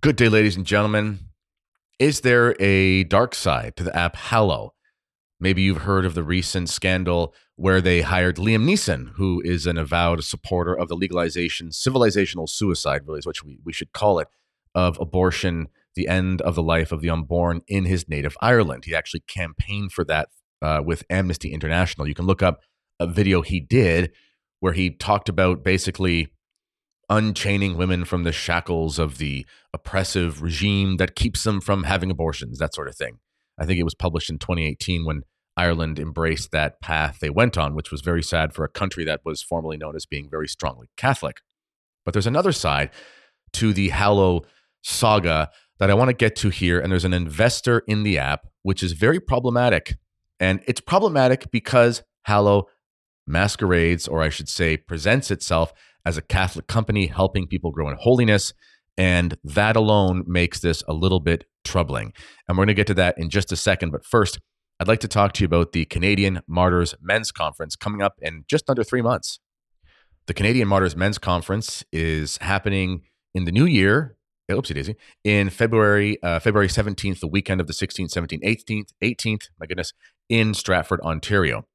Good day, ladies and gentlemen. Is there a dark side to the app Hallow? Maybe you've heard of the recent scandal where they hired Liam Neeson, who is an avowed supporter of the legalization, civilizational suicide, really is what we, we should call it, of abortion, the end of the life of the unborn in his native Ireland. He actually campaigned for that uh, with Amnesty International. You can look up a video he did where he talked about basically unchaining women from the shackles of the oppressive regime that keeps them from having abortions, that sort of thing. I think it was published in 2018 when Ireland embraced that path they went on, which was very sad for a country that was formerly known as being very strongly Catholic. But there's another side to the Hallow saga that I want to get to here. And there's an investor in the app, which is very problematic. And it's problematic because Hallow masquerades, or I should say, presents itself as a Catholic company helping people grow in holiness. And that alone makes this a little bit troubling. And we're going to get to that in just a second. But first, I'd like to talk to you about the Canadian Martyrs Men's Conference coming up in just under three months. The Canadian Martyrs Men's Conference is happening in the new year. Oopsie daisy. In February, uh, February 17th, the weekend of the 16th, 17th, 18th, 18th, my goodness, in Stratford, Ontario.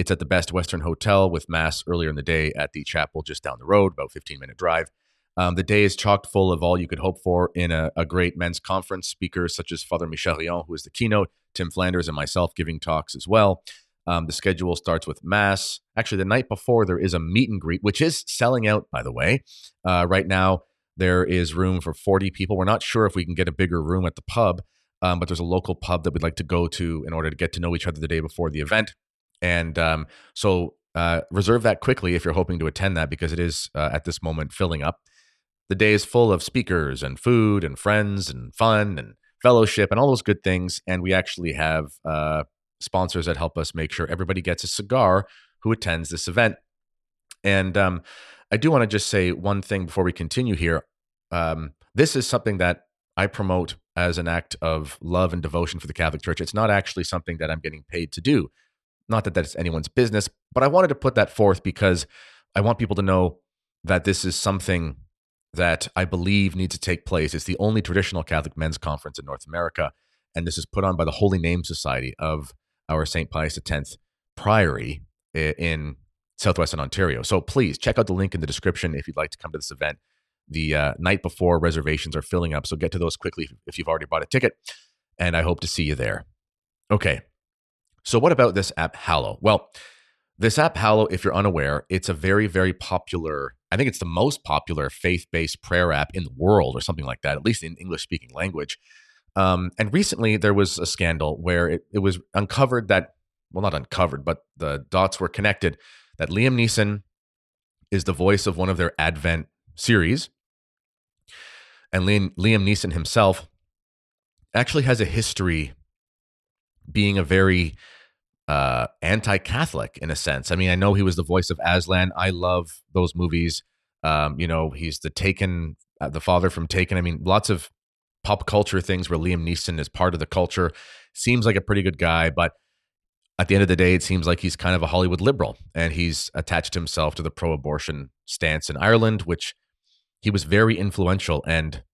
It's at the Best Western Hotel with Mass earlier in the day at the chapel just down the road, about 15 minute drive. Um, the day is chocked full of all you could hope for in a, a great men's conference. Speakers such as Father Michel Rion, who is the keynote, Tim Flanders, and myself giving talks as well. Um, the schedule starts with Mass. Actually, the night before, there is a meet and greet, which is selling out, by the way. Uh, right now, there is room for 40 people. We're not sure if we can get a bigger room at the pub, um, but there's a local pub that we'd like to go to in order to get to know each other the day before the event. And um, so uh, reserve that quickly if you're hoping to attend that because it is uh, at this moment filling up. The day is full of speakers and food and friends and fun and fellowship and all those good things. And we actually have uh, sponsors that help us make sure everybody gets a cigar who attends this event. And um, I do want to just say one thing before we continue here. Um, this is something that I promote as an act of love and devotion for the Catholic Church. It's not actually something that I'm getting paid to do. Not that that's anyone's business, but I wanted to put that forth because I want people to know that this is something that I believe needs to take place. It's the only traditional Catholic men's conference in North America. And this is put on by the Holy Name Society of our St. Pius X Priory in Southwestern Ontario. So please check out the link in the description if you'd like to come to this event. The uh, night before reservations are filling up. So get to those quickly if you've already bought a ticket. And I hope to see you there. Okay. So, what about this app Hallow? Well, this app Hallow, if you're unaware, it's a very, very popular, I think it's the most popular faith based prayer app in the world or something like that, at least in English speaking language. Um, and recently there was a scandal where it, it was uncovered that, well, not uncovered, but the dots were connected that Liam Neeson is the voice of one of their Advent series. And Liam, Liam Neeson himself actually has a history being a very uh, anti-Catholic in a sense. I mean, I know he was the voice of Aslan. I love those movies. Um, you know, he's the Taken, uh, the father from Taken. I mean, lots of pop culture things where Liam Neeson is part of the culture. Seems like a pretty good guy, but at the end of the day, it seems like he's kind of a Hollywood liberal, and he's attached himself to the pro-abortion stance in Ireland, which he was very influential and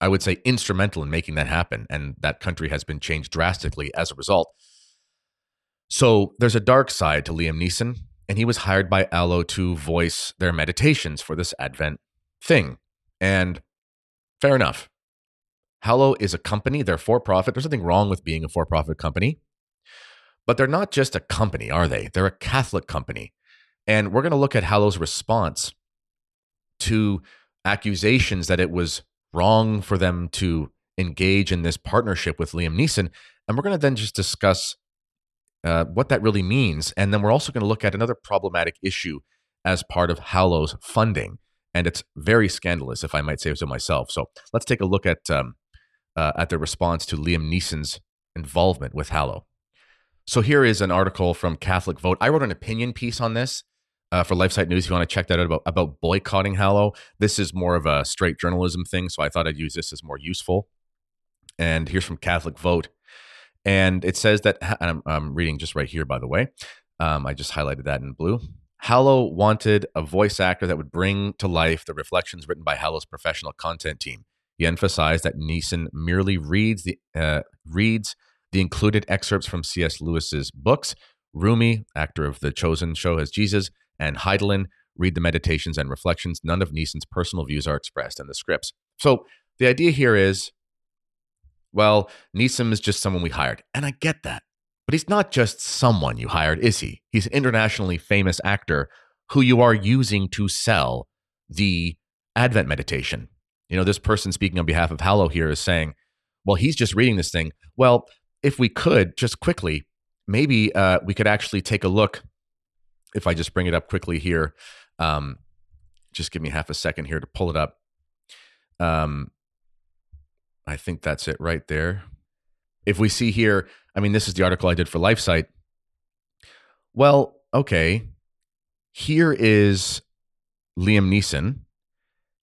I would say, instrumental in making that happen. And that country has been changed drastically as a result. So there's a dark side to Liam Neeson, and he was hired by Hallow to voice their meditations for this Advent thing. And fair enough. Hallow is a company, they're for profit. There's nothing wrong with being a for profit company. But they're not just a company, are they? They're a Catholic company. And we're going to look at Hallow's response to accusations that it was wrong for them to engage in this partnership with Liam Neeson. And we're going to then just discuss uh, what that really means. And then we're also going to look at another problematic issue as part of Hallow's funding. And it's very scandalous, if I might say so myself. So let's take a look at, um, uh, at the response to Liam Neeson's involvement with Hallow. So here is an article from Catholic Vote. I wrote an opinion piece on this uh, for LifeSite News if you want to check that out about, about boycotting Hallow. This is more of a straight journalism thing, so I thought I'd use this as more useful. And here's from Catholic Vote. And it says that, I'm, I'm reading just right here, by the way. Um, I just highlighted that in blue. Hallow wanted a voice actor that would bring to life the reflections written by Hallow's professional content team. He emphasized that Neeson merely reads the uh, reads the included excerpts from C.S. Lewis's books. Roumie, actor of The Chosen show as Jesus, and Heidland read the meditations and reflections. None of Neeson's personal views are expressed in the scripts. So the idea here is, well, Neeson is just someone we hired, and I get that. But he's not just someone you hired, is he? He's an internationally famous actor who you are using to sell the Advent meditation. You know, this person speaking on behalf of Hallow here is saying, well, he's just reading this thing. Well, if we could just quickly, maybe uh, we could actually take a look. If I just bring it up quickly here, um, just give me half a second here to pull it up. Um, I think that's it right there. If we see here, I mean, this is the article I did for LifeSite. Well, okay. Here is Liam Neeson,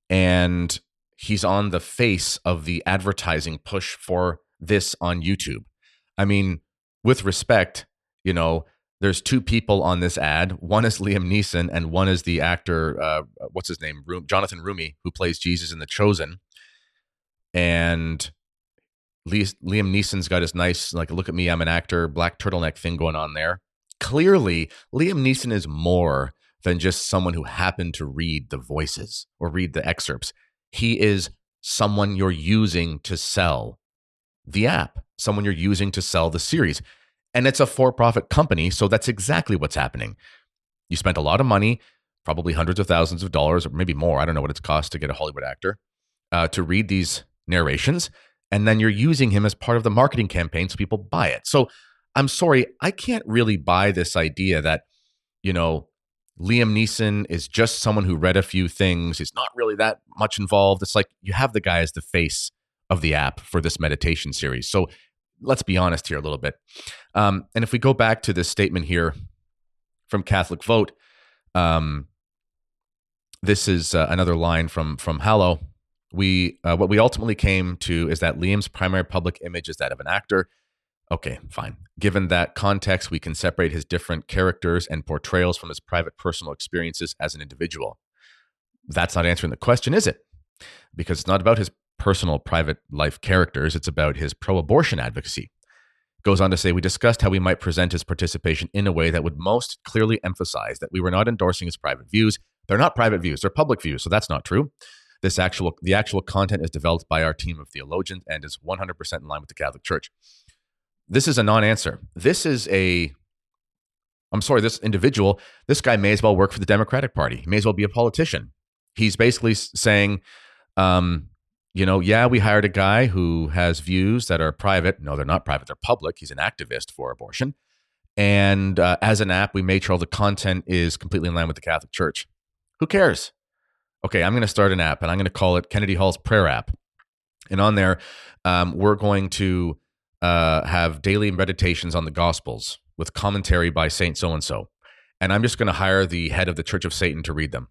and he's on the face of the advertising push for this on YouTube. I mean, with respect, you know, there's two people on this ad. One is Liam Neeson, and one is the actor, uh, what's his name, Jonathan Roumie, who plays Jesus in The Chosen. And Liam Neeson's got his nice, like, look at me, I'm an actor, black turtleneck thing going on there. Clearly, Liam Neeson is more than just someone who happened to read the voices or read the excerpts. He is someone you're using to sell the app, someone you're using to sell the series. And it's a for profit company. So that's exactly what's happening. You spent a lot of money, probably hundreds of thousands of dollars, or maybe more. I don't know what it's cost to get a Hollywood actor uh, to read these narrations and then you're using him as part of the marketing campaign so people buy it. So I'm sorry, I can't really buy this idea that, you know, Liam Neeson is just someone who read a few things. He's not really that much involved. It's like you have the guy as the face of the app for this meditation series. So let's be honest here a little bit. Um, and if we go back to this statement here from Catholic Vote, um, this is uh, another line from from Hallow we uh, what we ultimately came to is that Liam's primary public image is that of an actor. Okay, fine. Given that context, we can separate his different characters and portrayals from his private personal experiences as an individual. That's not answering the question, is it? Because it's not about his personal private life characters, it's about his pro abortion advocacy. Goes on to say, we discussed how we might present his participation in a way that would most clearly emphasize that we were not endorsing his private views. They're not private views, they're public views, so that's not true. This actual the actual content is developed by our team of theologians and is 100% in line with the Catholic Church. This is a non-answer. This is a I'm sorry, this individual, this guy may as well work for the Democratic Party. He may as well be a politician. He's basically saying, um, you know, yeah, we hired a guy who has views that are private. No, they're not private, they're public. He's an activist for abortion. And uh, as an app, we made sure all the content is completely in line with the Catholic Church. Who cares? Okay, I'm going to start an app and I'm going to call it Kennedy Hall's Prayer App. And on there, um, we're going to uh, have daily meditations on the Gospels with commentary by Saint so and so. And I'm just going to hire the head of the Church of Satan to read them.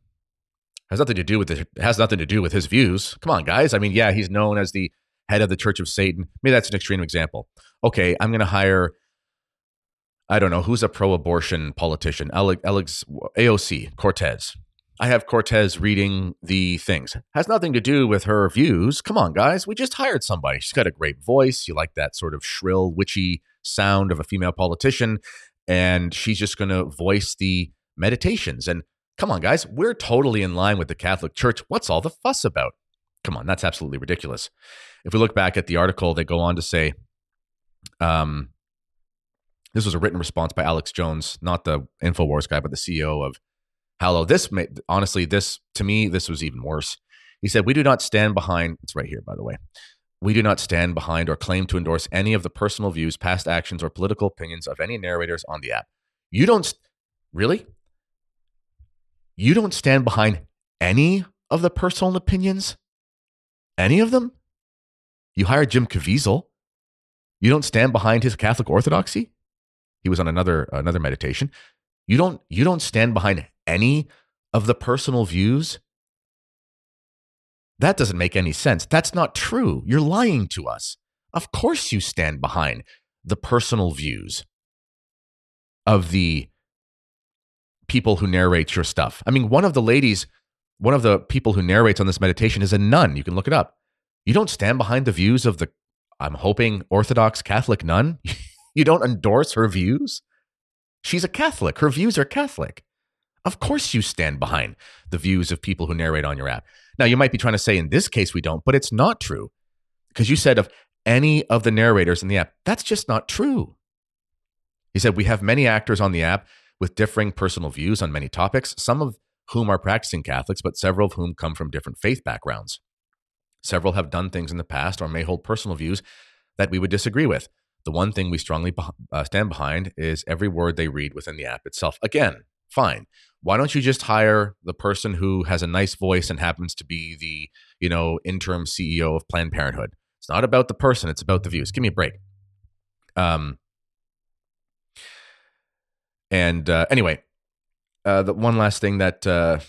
Has nothing to do with it. Has nothing to do with his views. Come on, guys. I mean, yeah, he's known as the head of the Church of Satan. Maybe that's an extreme example. Okay, I'm going to hire. I don't know who's a pro-abortion politician. Alex AOC Cortez. I have Cortez reading the things. Has nothing to do with her views. Come on, guys. We just hired somebody. She's got a great voice. You like that sort of shrill, witchy sound of a female politician. And she's just going to voice the meditations. And come on, guys. We're totally in line with the Catholic Church. What's all the fuss about? Come on, that's absolutely ridiculous. If we look back at the article, they go on to say, um, this was a written response by Alex Jones, not the InfoWars guy, but the CEO of Hallow. This may, honestly, this to me, this was even worse. He said, "We do not stand behind." It's right here, by the way. We do not stand behind or claim to endorse any of the personal views, past actions, or political opinions of any narrators on the app. You don't really. You don't stand behind any of the personal opinions. Any of them. You hired Jim Caviezel. You don't stand behind his Catholic orthodoxy. He was on another another meditation. You don't you don't stand behind any of the personal views? That doesn't make any sense. That's not true. You're lying to us. Of course, you stand behind the personal views of the people who narrate your stuff. I mean, one of the ladies, one of the people who narrates on this meditation is a nun. You can look it up. You don't stand behind the views of the, I'm hoping, Orthodox Catholic nun. you don't endorse her views. She's a Catholic. Her views are Catholic. Of course, you stand behind the views of people who narrate on your app. Now, you might be trying to say in this case we don't, but it's not true because you said of any of the narrators in the app, that's just not true. He said, We have many actors on the app with differing personal views on many topics, some of whom are practicing Catholics, but several of whom come from different faith backgrounds. Several have done things in the past or may hold personal views that we would disagree with. The one thing we strongly uh, stand behind is every word they read within the app itself. Again, fine. Why don't you just hire the person who has a nice voice and happens to be the, you know, interim CEO of Planned Parenthood? It's not about the person, it's about the views. Give me a break. Um and uh, anyway, uh, the one last thing that uh,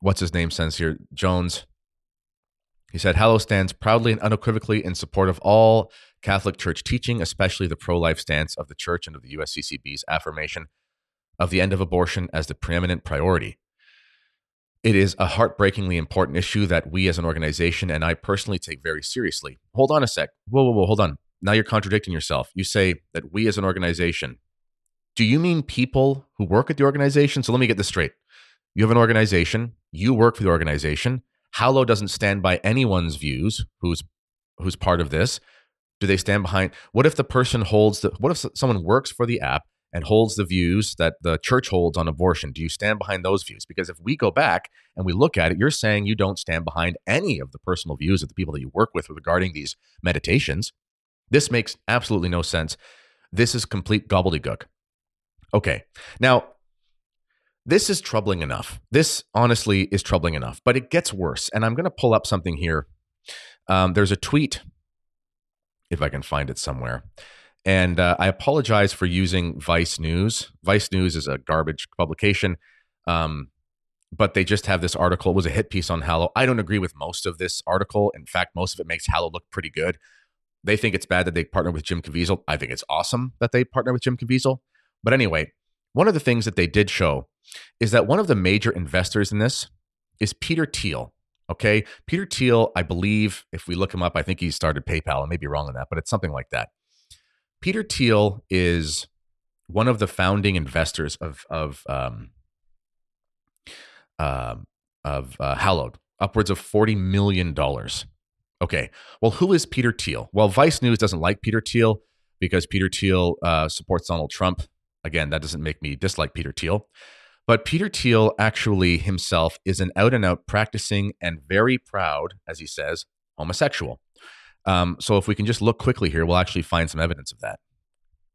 what's his name sends here, Jones. He said, Hallow stands proudly and unequivocally in support of all Catholic Church teaching, especially the pro life stance of the Church and of the USCCB's affirmation of the end of abortion as the preeminent priority. It is a heartbreakingly important issue that we as an organization and I personally take very seriously. Hold on a sec. Whoa, whoa, whoa, hold on. Now you're contradicting yourself. You say that we as an organization. Do you mean people who work at the organization? So let me get this straight. You have an organization, you work for the organization. Hallow doesn't stand by anyone's views who's who's part of this. Do they stand behind? What if the person holds the, what if someone works for the app and holds the views that the church holds on abortion? Do you stand behind those views? Because if we go back and we look at it, you're saying you don't stand behind any of the personal views of the people that you work with regarding these meditations. This makes absolutely no sense. This is complete gobbledygook. Okay. Now, this is troubling enough. This honestly is troubling enough, but it gets worse. And I'm going to pull up something here. Um, there's a tweet if I can find it somewhere. And uh, I apologize for using Vice News. Vice News is a garbage publication, um, but they just have this article. It was a hit piece on Hallow. I don't agree with most of this article. In fact, most of it makes Hallow look pretty good. They think it's bad that they partner with Jim Caviezel. I think it's awesome that they partner with Jim Caviezel. But anyway, one of the things that they did show is that one of the major investors in this is Peter Thiel. Okay. Peter Thiel, I believe, if we look him up, I think he started PayPal. I may be wrong on that, but it's something like that. Peter Thiel is one of the founding investors of of um, uh, of uh, Hallowed, upwards of forty million dollars. Okay, well, who is Peter Thiel? Well, Vice News doesn't like Peter Thiel because Peter Thiel uh, supports Donald Trump. Again, that doesn't make me dislike Peter Thiel. But Peter Thiel actually himself is an out and out practicing and very proud, as he says, homosexual. Um, so if we can just look quickly here, we'll actually find some evidence of that.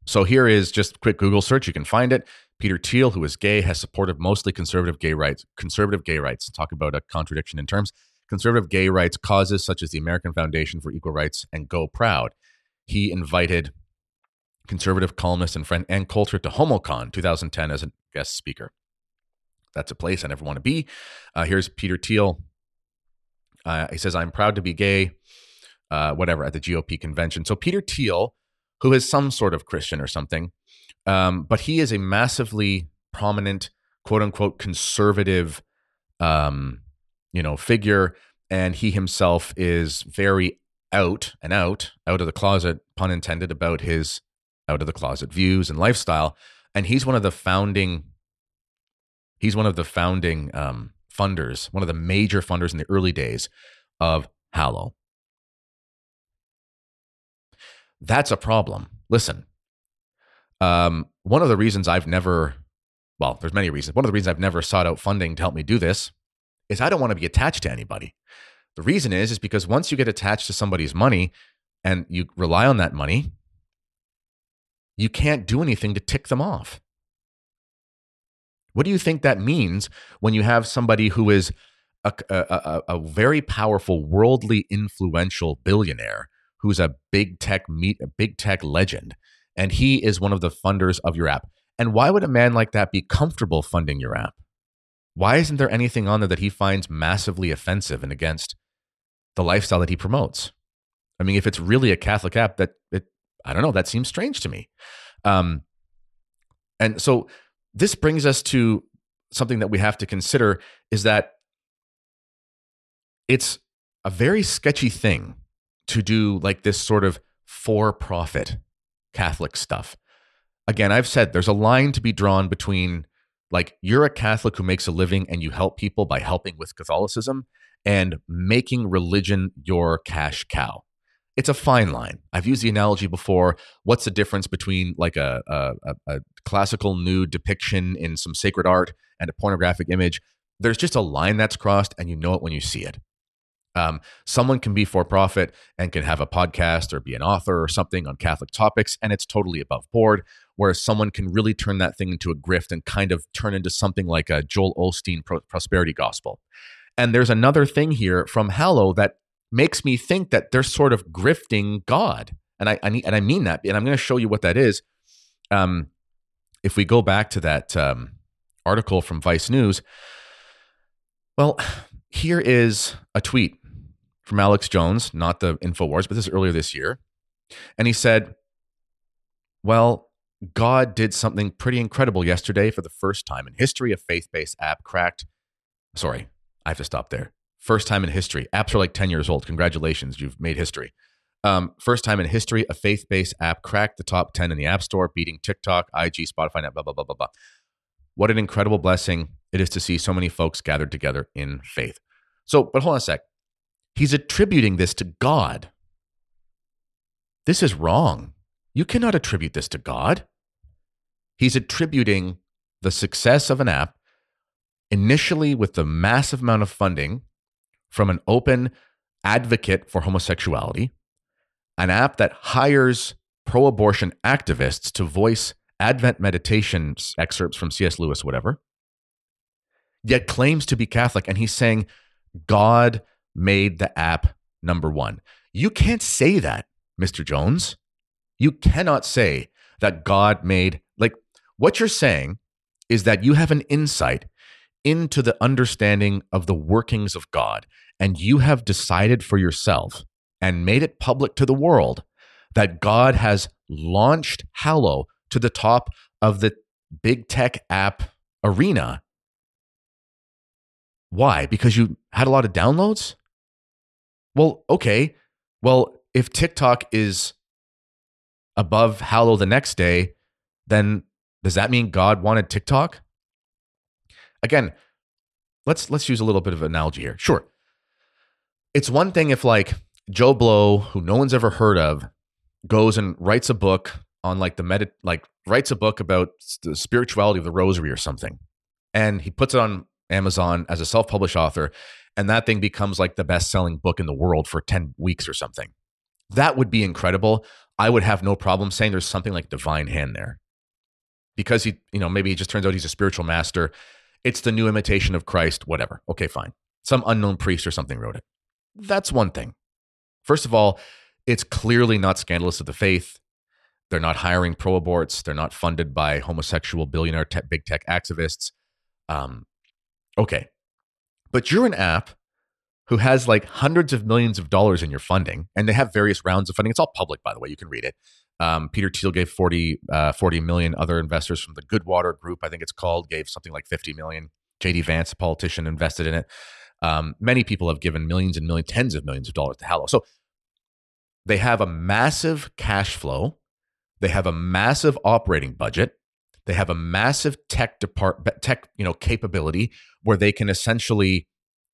So here is just quick Google search. You can find it. Peter Thiel, who is gay, has supported mostly conservative gay rights. Conservative gay rights. Talk about a contradiction in terms. Conservative gay rights causes such as the American Foundation for Equal Rights and GOProud. He invited conservative columnist and friend Ann Coulter to HomoCon 2010 as a guest speaker that's a place I never want to be. Uh, here's Peter Thiel. Uh, he says, I'm proud to be gay, uh, whatever, at the GOP convention. So, Peter Thiel, who is some sort of Christian or something, um, but he is a massively prominent, quote unquote, conservative, um, you know, figure. And he himself is very out and out, out of the closet, pun intended, about his out of the closet views and lifestyle. And he's one of the founding He's one of the founding um, funders, one of the major funders in the early days of Hallow. That's a problem. Listen, um, one of the reasons I've never, well, there's many reasons. One of the reasons I've never sought out funding to help me do this is I don't want to be attached to anybody. The reason is is because once you get attached to somebody's money and you rely on that money, you can't do anything to tick them off. What do you think that means when you have somebody who is a, a, a, very powerful, worldly influential billionaire who's a big tech meet, a big tech legend, and he is one of the funders of your app? And why would a man like that be comfortable funding your app? Why isn't there anything on there that he finds massively offensive and against the lifestyle that he promotes? I mean, if it's really a Catholic app, that it, I don't know, that seems strange to me. Um, and so this brings us to something that we have to consider is that it's a very sketchy thing to do like this sort of for profit Catholic stuff. Again, I've said there's a line to be drawn between like you're a Catholic who makes a living and you help people by helping with Catholicism and making religion your cash cow. It's a fine line. I've used the analogy before. What's the difference between like a, a, a classical nude depiction in some sacred art and a pornographic image? There's just a line that's crossed, and you know it when you see it. Um, someone can be for profit and can have a podcast or be an author or something on Catholic topics, and it's totally above board. Whereas someone can really turn that thing into a grift and kind of turn into something like a Joel Osteen pro- prosperity gospel. And there's another thing here from Hallow that makes me think that they're sort of grifting God, and I, I need, and I mean that, and I'm going to show you what that is. Um, if we go back to that um, article from Vice News, well, here is a tweet from Alex Jones, not the InfoWars, but this is earlier this year. And he said, Well, God did something pretty incredible yesterday for the first time in history. A faith based app cracked. Sorry, I have to stop there. First time in history. Apps are like 10 years old. Congratulations, you've made history. Um, first time in history, a faith based app cracked the top 10 in the App Store, beating TikTok, IG, Spotify, blah, blah, blah, blah, blah. What an incredible blessing it is to see so many folks gathered together in faith. So, but hold on a sec. He's attributing this to God. This is wrong. You cannot attribute this to God. He's attributing the success of an app initially with the massive amount of funding from an open advocate for homosexuality, an app that hires pro abortion activists to voice Advent meditation excerpts from C.S. Lewis, whatever, yet claims to be Catholic. And he's saying God made the app number one. You can't say that, Mr. Jones. You cannot say that God made, like, what you're saying is that you have an insight into the understanding of the workings of God, and you have decided for yourself and made it public to the world that God has launched Hallow to the top of the big tech app arena. Why? Because you had a lot of downloads? Well, okay. Well, if TikTok is above Hallow the next day, then does that mean God wanted TikTok? Again, let's let's use a little bit of analogy here. Sure. It's one thing if like Joe Blow, who no one's ever heard of, goes and writes a book on like the med like writes a book about the spirituality of the rosary or something. And he puts it on Amazon as a self-published author and that thing becomes like the best-selling book in the world for 10 weeks or something. That would be incredible. I would have no problem saying there's something like divine hand there. Because he, you know, maybe he just turns out he's a spiritual master. It's the new imitation of Christ, whatever. Okay, fine. Some unknown priest or something wrote it. That's one thing. First of all, it's clearly not scandalous of the faith. They're not hiring pro aborts. They're not funded by homosexual billionaire tech, big tech activists. Um, okay, but you're an app who has like hundreds of millions of dollars in your funding, and they have various rounds of funding. It's all public, by the way. You can read it. Um, Peter Thiel gave 40, uh, 40 million. Other investors from the Goodwater Group, I think it's called, gave something like 50 million. JD Vance, a politician, invested in it. Um, many people have given millions and millions, tens of millions of dollars to Hallow. So they have a massive cash flow. They have a massive operating budget. They have a massive tech depart tech, you know, capability where they can essentially,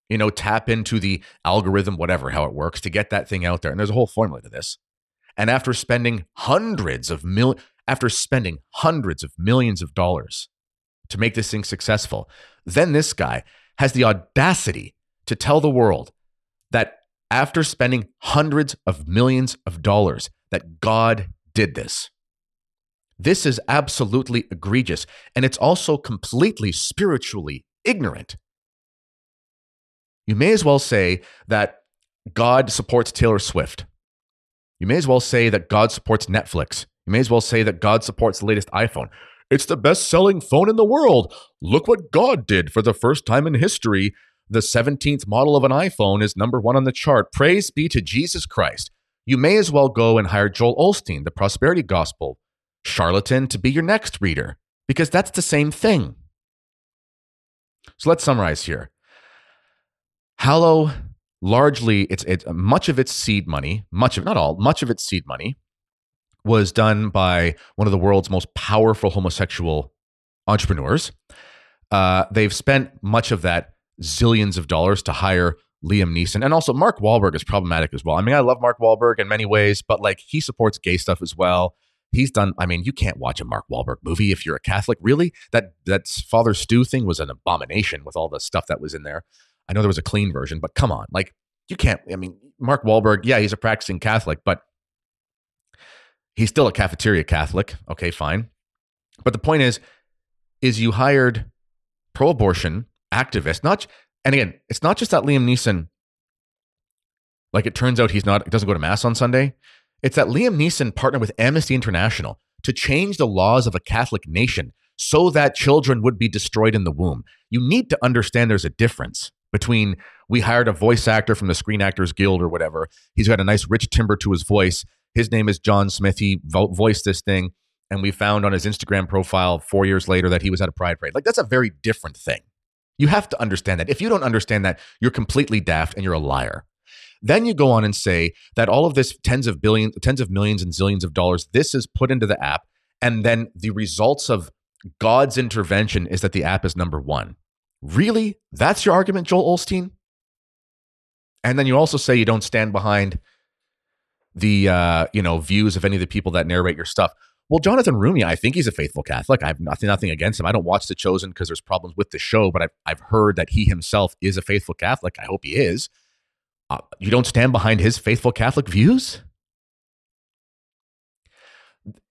you know, tap into the algorithm, whatever, how it works to get that thing out there. And there's a whole formula to this. And after spending hundreds of mil, after spending hundreds of millions of dollars to make this thing successful, then this guy has the audacity to tell the world that after spending hundreds of millions of dollars, that God did this. This is absolutely egregious. And it's also completely spiritually ignorant. You may as well say that God supports Taylor Swift. You may as well say that God supports Netflix. You may as well say that God supports the latest iPhone. It's the best selling phone in the world. Look what God did for the first time in history. The 17th model of an iPhone is number one on the chart. Praise be to Jesus Christ. You may as well go and hire Joel Osteen, the prosperity gospel charlatan to be your next reader because that's the same thing. So let's summarize here. Hallow largely it's it much of its seed money, much of not all, much of its seed money was done by one of the world's most powerful homosexual entrepreneurs. Uh, they've spent much of that zillions of dollars to hire Liam Neeson. And also, Mark Wahlberg is problematic as well. I mean, I love Mark Wahlberg in many ways, but like he supports gay stuff as well. He's done. I mean, you can't watch a Mark Wahlberg movie if you're a Catholic. Really, that that Father Stu thing was an abomination with all the stuff that was in there. I know there was a clean version, but come on, like you can't. I mean, Mark Wahlberg, yeah, he's a practicing Catholic, but he's still a cafeteria Catholic. Okay, fine. But the point is, is you hired pro-abortion activists, not and again, it's not just that Liam Neeson, like it turns out he's not, doesn't go to mass on Sunday. It's that Liam Neeson partnered with Amnesty International to change the laws of a Catholic nation so that children would be destroyed in the womb. You need to understand there's a difference between we hired a voice actor from the Screen Actors Guild or whatever. He's got a nice rich timbre to his voice. His name is John Smith. He vo- voiced this thing, and we found on his Instagram profile four years later that he was at a pride parade. Like that's a very different thing. You have to understand that. If you don't understand that, you're completely daft and you're a liar. Then you go on and say that all of this tens of billions, tens of millions and zillions of dollars, this is put into the app. And then the results of God's intervention is that the app is number one. Really? That's your argument, Joel Osteen? And then you also say you don't stand behind the uh, you know views of any of the people that narrate your stuff. Well, Jonathan Roumie, I think he's a faithful Catholic. I have nothing, nothing against him. I don't watch The Chosen because there's problems with the show, but I've, I've heard that he himself is a faithful Catholic. I hope he is. Uh, you don't stand behind his faithful Catholic views?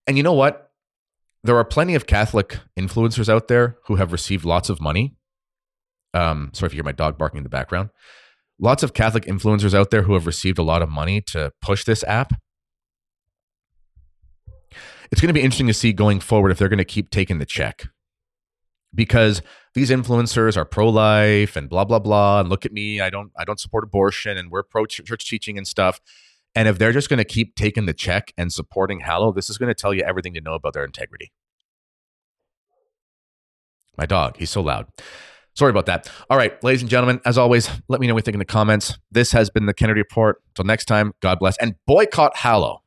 And you know what? There are plenty of Catholic influencers out there who have received lots of money. Um, sorry if you hear my dog barking in the background. Lots of Catholic influencers out there who have received a lot of money to push this app. It's going to be interesting to see going forward if they're going to keep taking the check. Because these influencers are pro-life and blah blah blah and look at me i don't i don't support abortion and we're pro church teaching and stuff. And if they're just going to keep taking the check and supporting hallow this is going to tell you everything to know about their integrity. My dog he's so loud sorry about that. All right ladies and gentlemen as always let me know what you think in the comments. This has been the kennedy report. Until next time god bless and boycott hallow